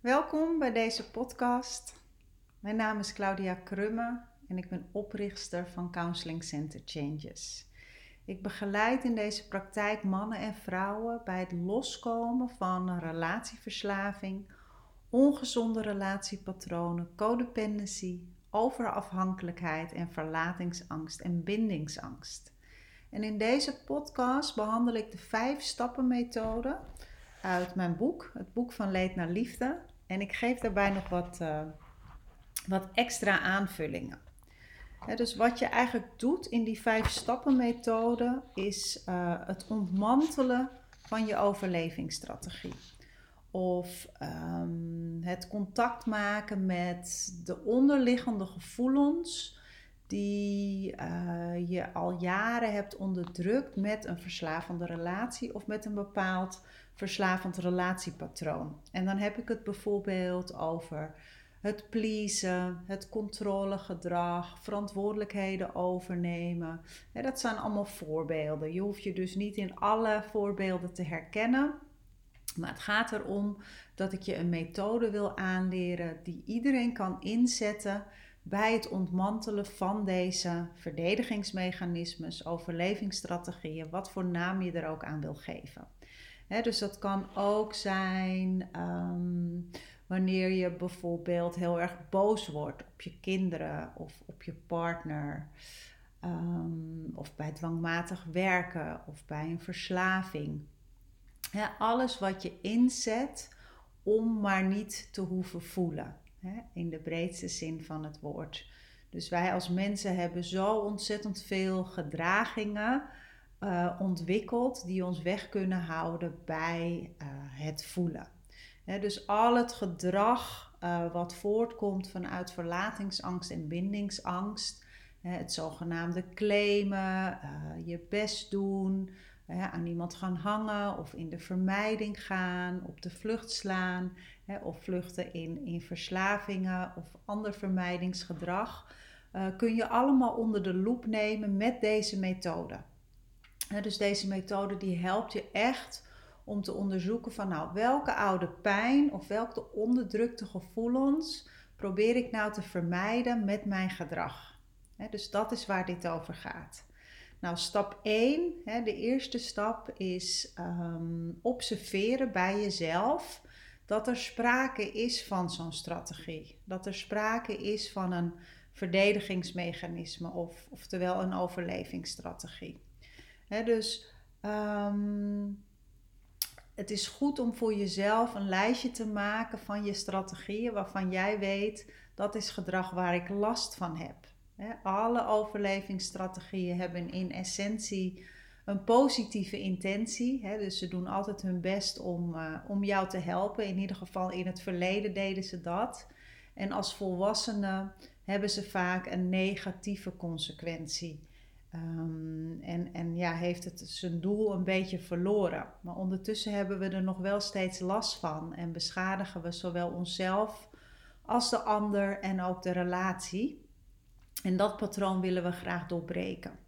Welkom bij deze podcast. Mijn naam is Claudia Krumme en ik ben oprichter van Counseling Center Changes. Ik begeleid in deze praktijk mannen en vrouwen bij het loskomen van relatieverslaving, ongezonde relatiepatronen, codependency, overafhankelijkheid en verlatingsangst en bindingsangst. En in deze podcast behandel ik de vijf stappen methode uit mijn boek, het boek van Leed naar Liefde. En ik geef daarbij nog wat, uh, wat extra aanvullingen. dus wat je eigenlijk doet in die vijf stappen methode is uh, het ontmantelen van je overlevingsstrategie. Of um, het contact maken met de onderliggende gevoelens die uh, je al jaren hebt onderdrukt met een verslavende relatie of met een bepaald verslavend relatiepatroon. En dan heb ik het bijvoorbeeld over het pleasen, het controlegedrag, verantwoordelijkheden overnemen. dat zijn allemaal voorbeelden. Je hoeft je dus niet in alle voorbeelden te herkennen. Maar het gaat erom dat ik je een methode wil aanleren die iedereen kan inzetten bij het ontmantelen van deze verdedigingsmechanismes, overlevingsstrategieën, wat voor naam je er ook aan wil geven. Dus dat kan ook zijn ehm, wanneer je bijvoorbeeld heel erg boos wordt op je kinderen of op je partner. Um, of bij dwangmatig werken of bij een verslaving. alles wat je inzet om maar niet te hoeven voelen in de breedste zin van het woord. Dus wij als mensen hebben zo ontzettend veel gedragingen uh, ontwikkeld die ons weg kunnen houden bij uh, het voelen. Dus al het gedrag uh, wat voortkomt vanuit verlatingsangst en bindingsangst, het zogenaamde claimen, je best doen, aan iemand gaan hangen of in de vermijding gaan, op de vlucht slaan of vluchten in, in verslavingen of ander vermijdingsgedrag, kun je allemaal onder de loep nemen met deze methode. Dus deze methode die helpt je echt om te onderzoeken van nou welke oude pijn of welke onderdrukte gevoelens probeer ik nou te vermijden met mijn gedrag. dus dat is waar dit over gaat. Nou, stap 1, hè, de eerste stap is um, observeren bij jezelf dat er sprake is van zo'n strategie. Dat er sprake is van een verdedigingsmechanisme of oftewel een overlevingsstrategie. Dus um, het is goed om voor jezelf een lijstje te maken van je strategieën waarvan jij weet dat is gedrag waar ik last van heb. Alle overlevingsstrategieën hebben in essentie een positieve intentie. Dus ze doen altijd hun best om, uh, om jou te helpen. In ieder geval in het verleden deden ze dat. En als volwassenen hebben ze vaak een negatieve consequentie. Um, en, en ja, heeft het zijn doel een beetje verloren. Maar ondertussen hebben we er nog wel steeds last van en beschadigen we zowel onszelf als de ander en ook de relatie. En dat patroon willen we graag doorbreken.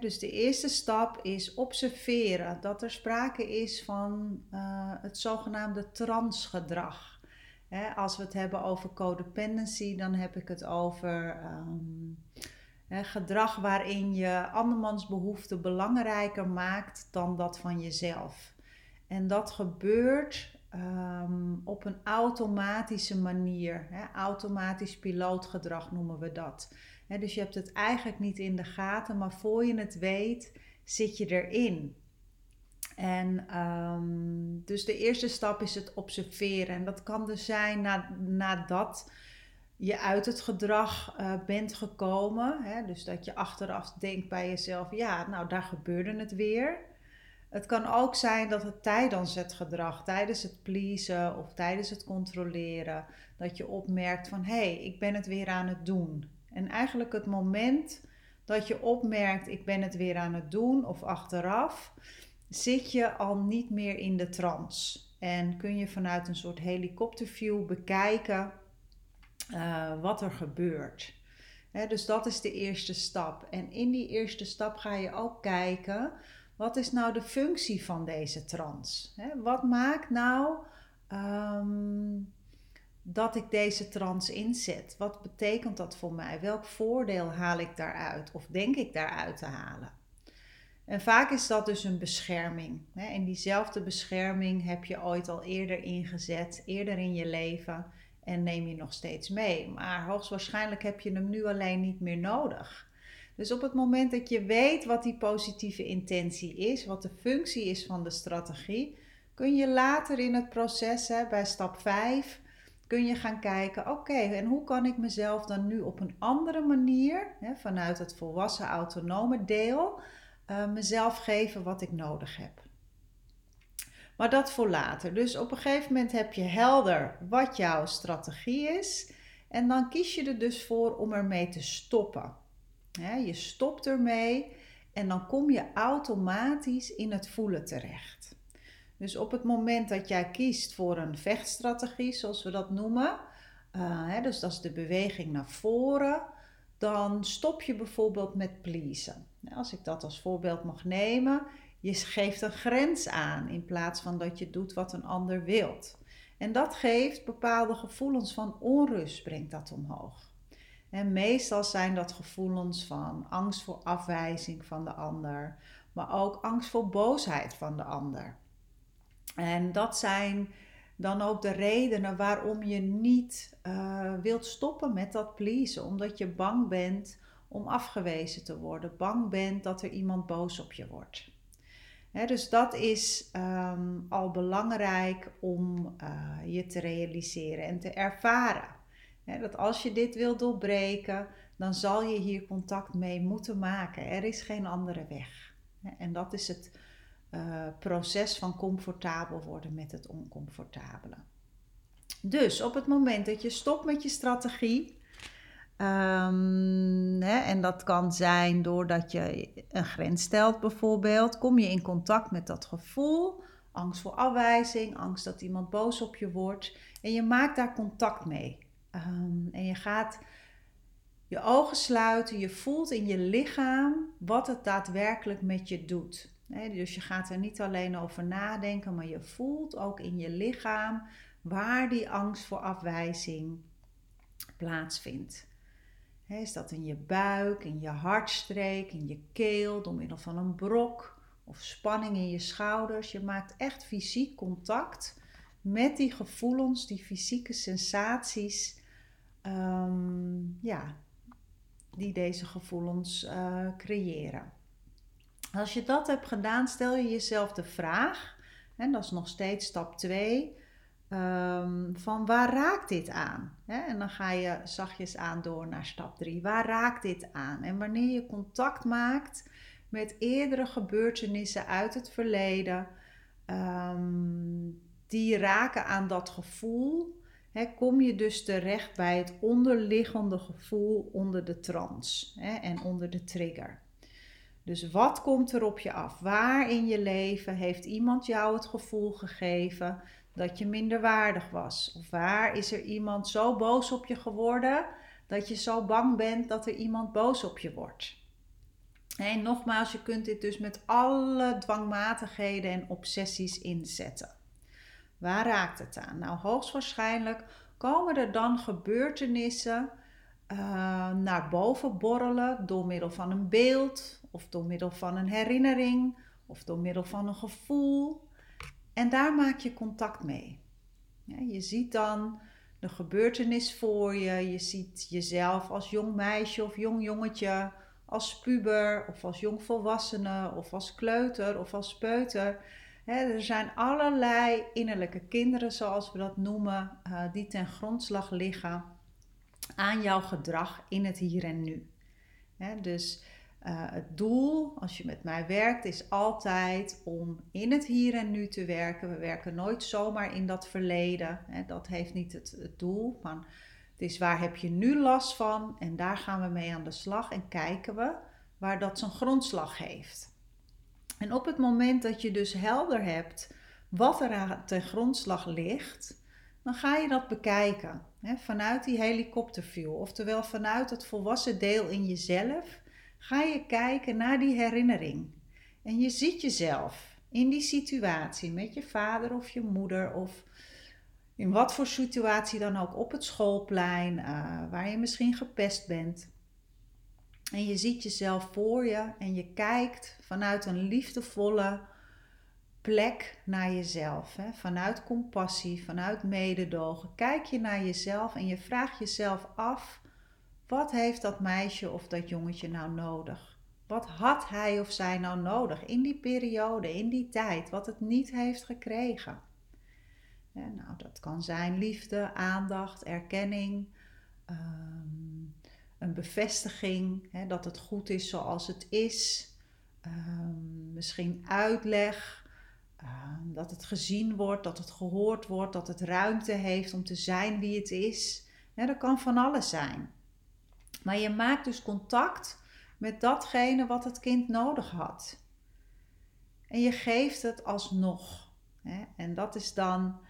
dus de eerste stap is observeren dat er sprake is van uh, het zogenaamde transgedrag. als we het hebben over codependency, dan heb ik het over um, gedrag waarin je andermans behoeften belangrijker maakt dan dat van jezelf. En dat gebeurt um, op een automatische manier. automatisch pilootgedrag noemen we dat dus je hebt het eigenlijk niet in de gaten, maar voor je het weet, zit je erin. En um, dus de eerste stap is het observeren. En dat kan dus zijn na, nadat je uit het gedrag uh, bent gekomen. Hè? Dus dat je achteraf denkt bij jezelf, ja, nou daar gebeurde het weer. Het kan ook zijn dat het tijdens het gedrag, tijdens het pleasen of tijdens het controleren, dat je opmerkt van hé, hey, ik ben het weer aan het doen. En eigenlijk het moment dat je opmerkt, ik ben het weer aan het doen of achteraf, zit je al niet meer in de trance. En kun je vanuit een soort helikopterview bekijken uh, wat er gebeurt. dus dat is de eerste stap. En in die eerste stap ga je ook kijken, wat is nou de functie van deze trance? wat maakt nou um, dat ik deze trans inzet? Wat betekent dat voor mij? Welk voordeel haal ik daaruit of denk ik daaruit te halen? En vaak is dat dus een bescherming. En diezelfde bescherming heb je ooit al eerder ingezet, eerder in je leven en neem je nog steeds mee. Maar hoogstwaarschijnlijk heb je hem nu alleen niet meer nodig. Dus op het moment dat je weet wat die positieve intentie is, wat de functie is van de strategie, kun je later in het proces, hè, bij stap 5, kun je gaan kijken, oké, en hoe kan ik mezelf dan nu op een andere manier, hè, vanuit het volwassen autonome deel, uh, mezelf geven wat ik nodig heb. Maar dat voor later. Dus op een gegeven moment heb je helder wat jouw strategie is. En dan kies je er dus voor om ermee te stoppen. je stopt ermee en dan kom je automatisch in het voelen terecht. Dus op het moment dat jij kiest voor een vechtstrategie, zoals we dat noemen, uh, dus dat is de beweging naar voren, dan stop je bijvoorbeeld met pleasen. Als ik dat als voorbeeld mag nemen, je geeft een grens aan in plaats van dat je doet wat een ander wilt. En dat geeft bepaalde gevoelens van onrust, brengt dat omhoog. En meestal zijn dat gevoelens van angst voor afwijzing van de ander, maar ook angst voor boosheid van de ander. En dat zijn dan ook de redenen waarom je niet uh, wilt stoppen met dat pleasen. Omdat je bang bent om afgewezen te worden, bang bent dat er iemand boos op je wordt. Dus dat is ehm, al belangrijk om uh, je te realiseren en te ervaren. dat als je dit wilt doorbreken, dan zal je hier contact mee moeten maken. Er is geen andere weg. en dat is het uh, proces van comfortabel worden met het oncomfortabele. Dus op het moment dat je stopt met je strategie, um, hè, en dat kan zijn doordat je een grens stelt bijvoorbeeld, kom je in contact met dat gevoel, angst voor afwijzing, angst dat iemand boos op je wordt, en je maakt daar contact mee. Um, en je gaat je ogen sluiten, je voelt in je lichaam wat het daadwerkelijk met je doet dus je gaat er niet alleen over nadenken, maar je voelt ook in je lichaam waar die angst voor afwijzing plaatsvindt. Is dat in je buik, in je hartstreek, in je keel, door middel van een brok of spanning in je schouders? Je maakt echt fysiek contact met die gevoelens, die fysieke sensaties, ehm, ja, die deze gevoelens uh, creëren. Als je dat hebt gedaan, stel je jezelf de vraag, en dat is nog steeds stap 2, ehm, van waar raakt dit aan? En dan ga je zachtjes aan door naar stap 3. Waar raakt dit aan? En wanneer je contact maakt met eerdere gebeurtenissen uit het verleden, ehm, die raken aan dat gevoel, kom je dus terecht bij het onderliggende gevoel onder de trance en onder de trigger. Dus wat komt er op je af? Waar in je leven heeft iemand jou het gevoel gegeven dat je minder waardig was? Of waar is er iemand zo boos op je geworden dat je zo bang bent dat er iemand boos op je wordt? En nogmaals, je kunt dit dus met alle dwangmatigheden en obsessies inzetten. Waar raakt het aan? Nou, hoogstwaarschijnlijk komen er dan gebeurtenissen uh, naar boven borrelen door middel van een beeld of door middel van een herinnering of door middel van een gevoel. En daar maak je contact mee. Je ziet dan de gebeurtenis voor je. Je ziet jezelf als jong meisje of jong jongetje, als puber of als jong volwassene of als kleuter of als peuter. er zijn allerlei innerlijke kinderen, zoals we dat noemen, uh, die ten grondslag liggen aan jouw gedrag in het hier en nu. dus uh, het doel, als je met mij werkt, is altijd om in het hier en nu te werken. We werken nooit zomaar in dat verleden. Hè. Dat heeft niet het, doel. Het is waar heb je nu last van en daar gaan we mee aan de slag en kijken we waar dat zijn grondslag heeft. En op het moment dat je dus helder hebt wat er aan ten grondslag ligt, dan ga je dat bekijken. Hè, vanuit die helikopterview, oftewel vanuit het volwassen deel in jezelf ga je kijken naar die herinnering. En je ziet jezelf in die situatie met je vader of je moeder of In wat voor situatie dan ook op het schoolplein, uh, waar je misschien gepest bent. En je ziet jezelf voor je en je kijkt vanuit een liefdevolle plek naar jezelf. Hè? Vanuit compassie, vanuit mededogen. Kijk je naar jezelf en je vraagt jezelf af: wat heeft dat meisje of dat jongetje nou nodig? Wat had hij of zij nou nodig in die periode, in die tijd, wat het niet heeft gekregen? nou, dat kan zijn liefde, aandacht, erkenning, ehm, een bevestiging hè, dat het goed is zoals het is, ehm, misschien uitleg, ehm, dat het gezien wordt, dat het gehoord wordt, dat het ruimte heeft om te zijn wie het is. dat kan van alles zijn. Maar je maakt dus contact met datgene wat het kind nodig had. En je geeft het alsnog. En dat is dan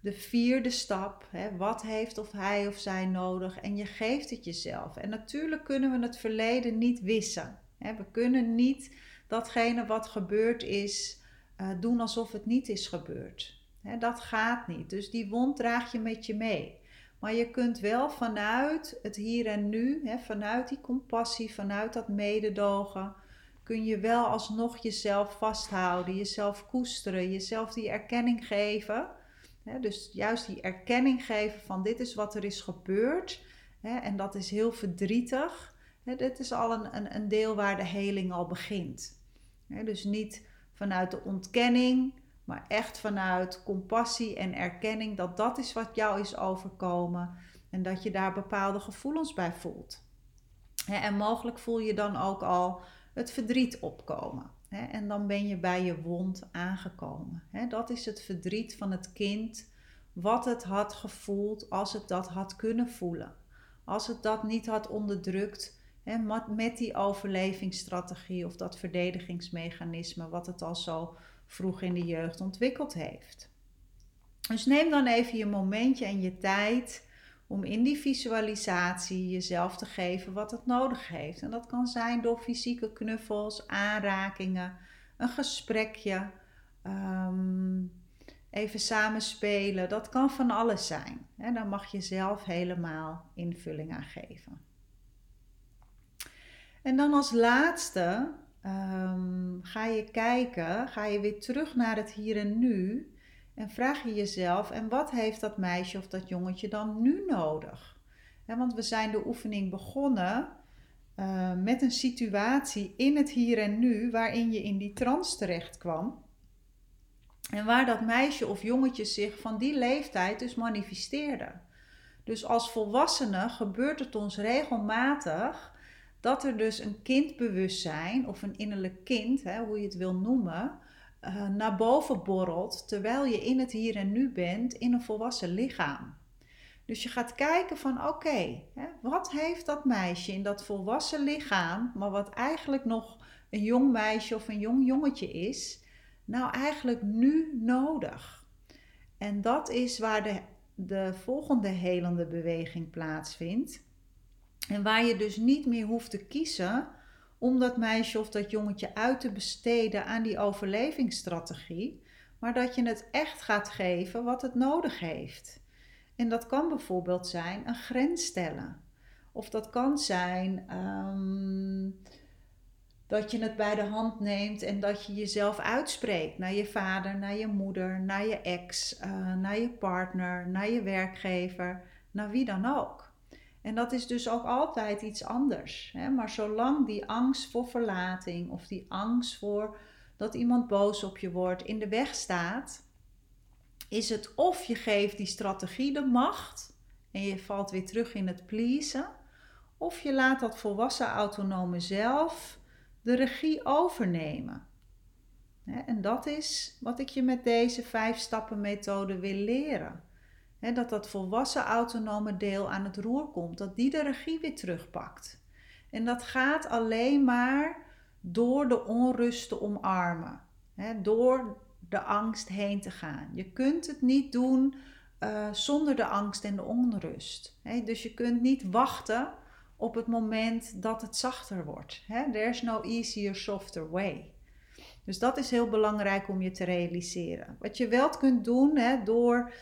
de vierde stap. Wat heeft of hij of zij nodig? En je geeft het jezelf. En natuurlijk kunnen we het verleden niet wissen. We kunnen niet datgene wat gebeurd is uh, doen alsof het niet is gebeurd. Dat gaat niet. Dus die wond draag je met je mee. Maar je kunt wel vanuit het hier en nu, hè, vanuit die compassie, vanuit dat mededogen, kun je wel alsnog jezelf vasthouden, jezelf koesteren, jezelf die erkenning geven. Hè, dus juist die erkenning geven van dit is wat er is gebeurd. Hè, en dat is heel verdrietig. Dit is al een, een, een, deel waar de heling al begint. dus niet vanuit de ontkenning, maar echt vanuit compassie en erkenning dat dat is wat jou is overkomen en dat je daar bepaalde gevoelens bij voelt. En mogelijk voel je dan ook al het verdriet opkomen. En dan ben je bij je wond aangekomen. Dat is het verdriet van het kind, wat het had gevoeld als het dat had kunnen voelen. Als het dat niet had onderdrukt met die overlevingsstrategie of dat verdedigingsmechanisme, wat het al zo vroeg in de jeugd ontwikkeld heeft. Dus neem dan even je momentje en je tijd om in die visualisatie jezelf te geven wat het nodig heeft. En dat kan zijn door fysieke knuffels, aanrakingen, een gesprekje, um, even samen spelen. Dat kan van alles zijn. En daar mag je zelf helemaal invulling aan geven. En dan als laatste um, ga je kijken, ga je weer terug naar het hier en nu en vraag je jezelf, en wat heeft dat meisje of dat jongetje dan nu nodig? want we zijn de oefening begonnen uh, met een situatie in het hier en nu waarin je in die trance terecht kwam. En waar dat meisje of jongetje zich van die leeftijd dus manifesteerde. Dus als volwassenen gebeurt het ons regelmatig dat er dus een kindbewustzijn of een innerlijk kind, hè, hoe je het wil noemen, uh, naar boven borrelt terwijl je in het hier en nu bent in een volwassen lichaam. Dus je gaat kijken van oké, wat heeft dat meisje in dat volwassen lichaam, maar wat eigenlijk nog een jong meisje of een jong jongetje is, nou eigenlijk nu nodig? En dat is waar de, de volgende helende beweging plaatsvindt. En waar je dus niet meer hoeft te kiezen om dat meisje of dat jongetje uit te besteden aan die overlevingsstrategie, maar dat je het echt gaat geven wat het nodig heeft. En dat kan bijvoorbeeld zijn een grens stellen. Of dat kan zijn um, dat je het bij de hand neemt en dat je jezelf uitspreekt naar je vader, naar je moeder, naar je ex, uh, naar je partner, naar je werkgever, naar wie dan ook. En dat is dus ook altijd iets anders. Hè? Maar zolang die angst voor verlating of die angst voor dat iemand boos op je wordt in de weg staat, is het of je geeft die strategie de macht en je valt weer terug in het pleasen, of je laat dat volwassen autonome zelf de regie overnemen. En dat is wat ik je met deze vijf stappen methode wil leren dat dat volwassen autonome deel aan het roer komt, dat die de regie weer terugpakt. En dat gaat alleen maar door de onrust te omarmen, door de angst heen te gaan. Je kunt het niet doen uh, zonder de angst en de onrust. dus je kunt niet wachten op het moment dat het zachter wordt. There's no easier, softer way. Dus dat is heel belangrijk om je te realiseren. Wat je wel kunt doen door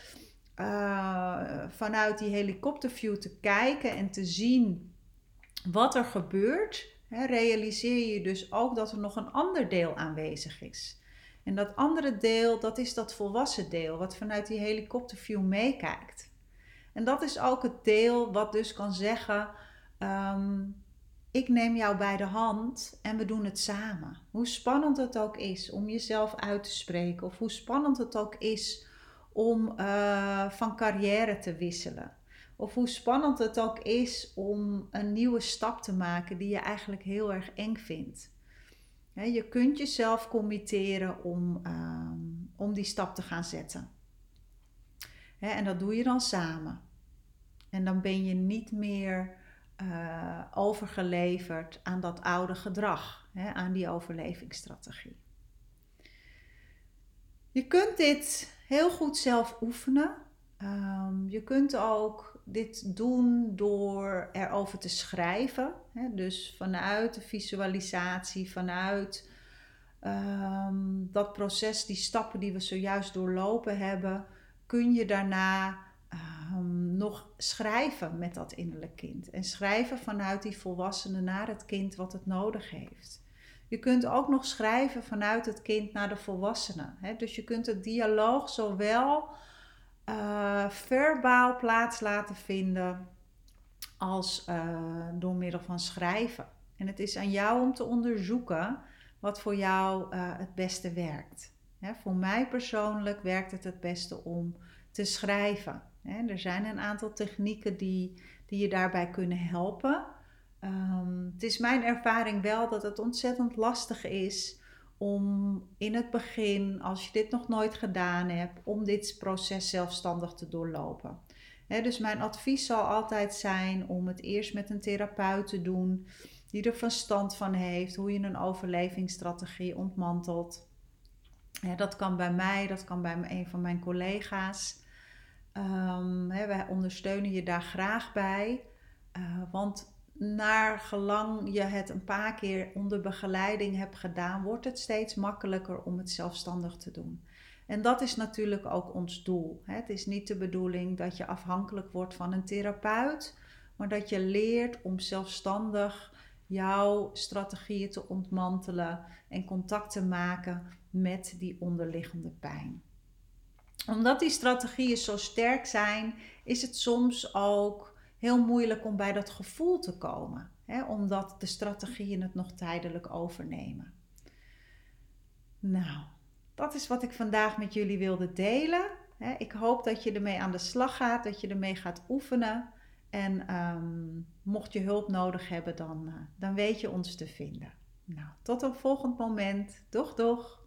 uh, vanuit die helikopterview te kijken en te zien wat er gebeurt, hè, realiseer je dus ook dat er nog een ander deel aanwezig is. En dat andere deel, dat is dat volwassen deel, wat vanuit die helikopterview meekijkt. En dat is ook het deel wat dus kan zeggen: ehm, Ik neem jou bij de hand en we doen het samen. Hoe spannend het ook is om jezelf uit te spreken, of hoe spannend het ook is om uh, van carrière te wisselen. Of hoe spannend het ook is om een nieuwe stap te maken die je eigenlijk heel erg eng vindt. je kunt jezelf committeren om, ehm, om die stap te gaan zetten. en dat doe je dan samen. En dan ben je niet meer uh, overgeleverd aan dat oude gedrag, aan die overlevingsstrategie. Je kunt dit heel goed zelf oefenen. Um, je kunt ook dit doen door erover te schrijven. Hè? Dus vanuit de visualisatie, vanuit um, dat proces, die stappen die we zojuist doorlopen hebben, kun je daarna um, nog schrijven met dat innerlijk kind. En schrijven vanuit die volwassene naar het kind wat het nodig heeft. Je kunt ook nog schrijven vanuit het kind naar de volwassene. Hè? Dus je kunt het dialoog zowel uh, verbaal plaats laten vinden als uh, door middel van schrijven. En het is aan jou om te onderzoeken wat voor jou uh, het beste werkt. Hè? Voor mij persoonlijk werkt het het beste om te schrijven. Hè? Er zijn een aantal technieken die, die je daarbij kunnen helpen. Um, het is mijn ervaring wel dat het ontzettend lastig is om in het begin, als je dit nog nooit gedaan hebt, om dit proces zelfstandig te doorlopen. dus mijn advies zal altijd zijn om het eerst met een therapeut te doen die er verstand van heeft, hoe je een overlevingsstrategie ontmantelt. dat kan bij mij, dat kan bij een van mijn collega's. Um, wij ondersteunen je daar graag bij, uh, want naar gelang je het een paar keer onder begeleiding hebt gedaan, wordt het steeds makkelijker om het zelfstandig te doen. En dat is natuurlijk ook ons doel. Het is niet de bedoeling dat je afhankelijk wordt van een therapeut, maar dat je leert om zelfstandig jouw strategieën te ontmantelen en contact te maken met die onderliggende pijn. Omdat die strategieën zo sterk zijn, is het soms ook heel moeilijk om bij dat gevoel te komen, hè, omdat de strategieën het nog tijdelijk overnemen. Nou, dat is wat ik vandaag met jullie wilde delen. Ik hoop dat je ermee aan de slag gaat, dat je ermee gaat oefenen. En ehm, mocht je hulp nodig hebben, dan, uh, dan weet je ons te vinden. Nou, tot een volgend moment. Doeg, doeg!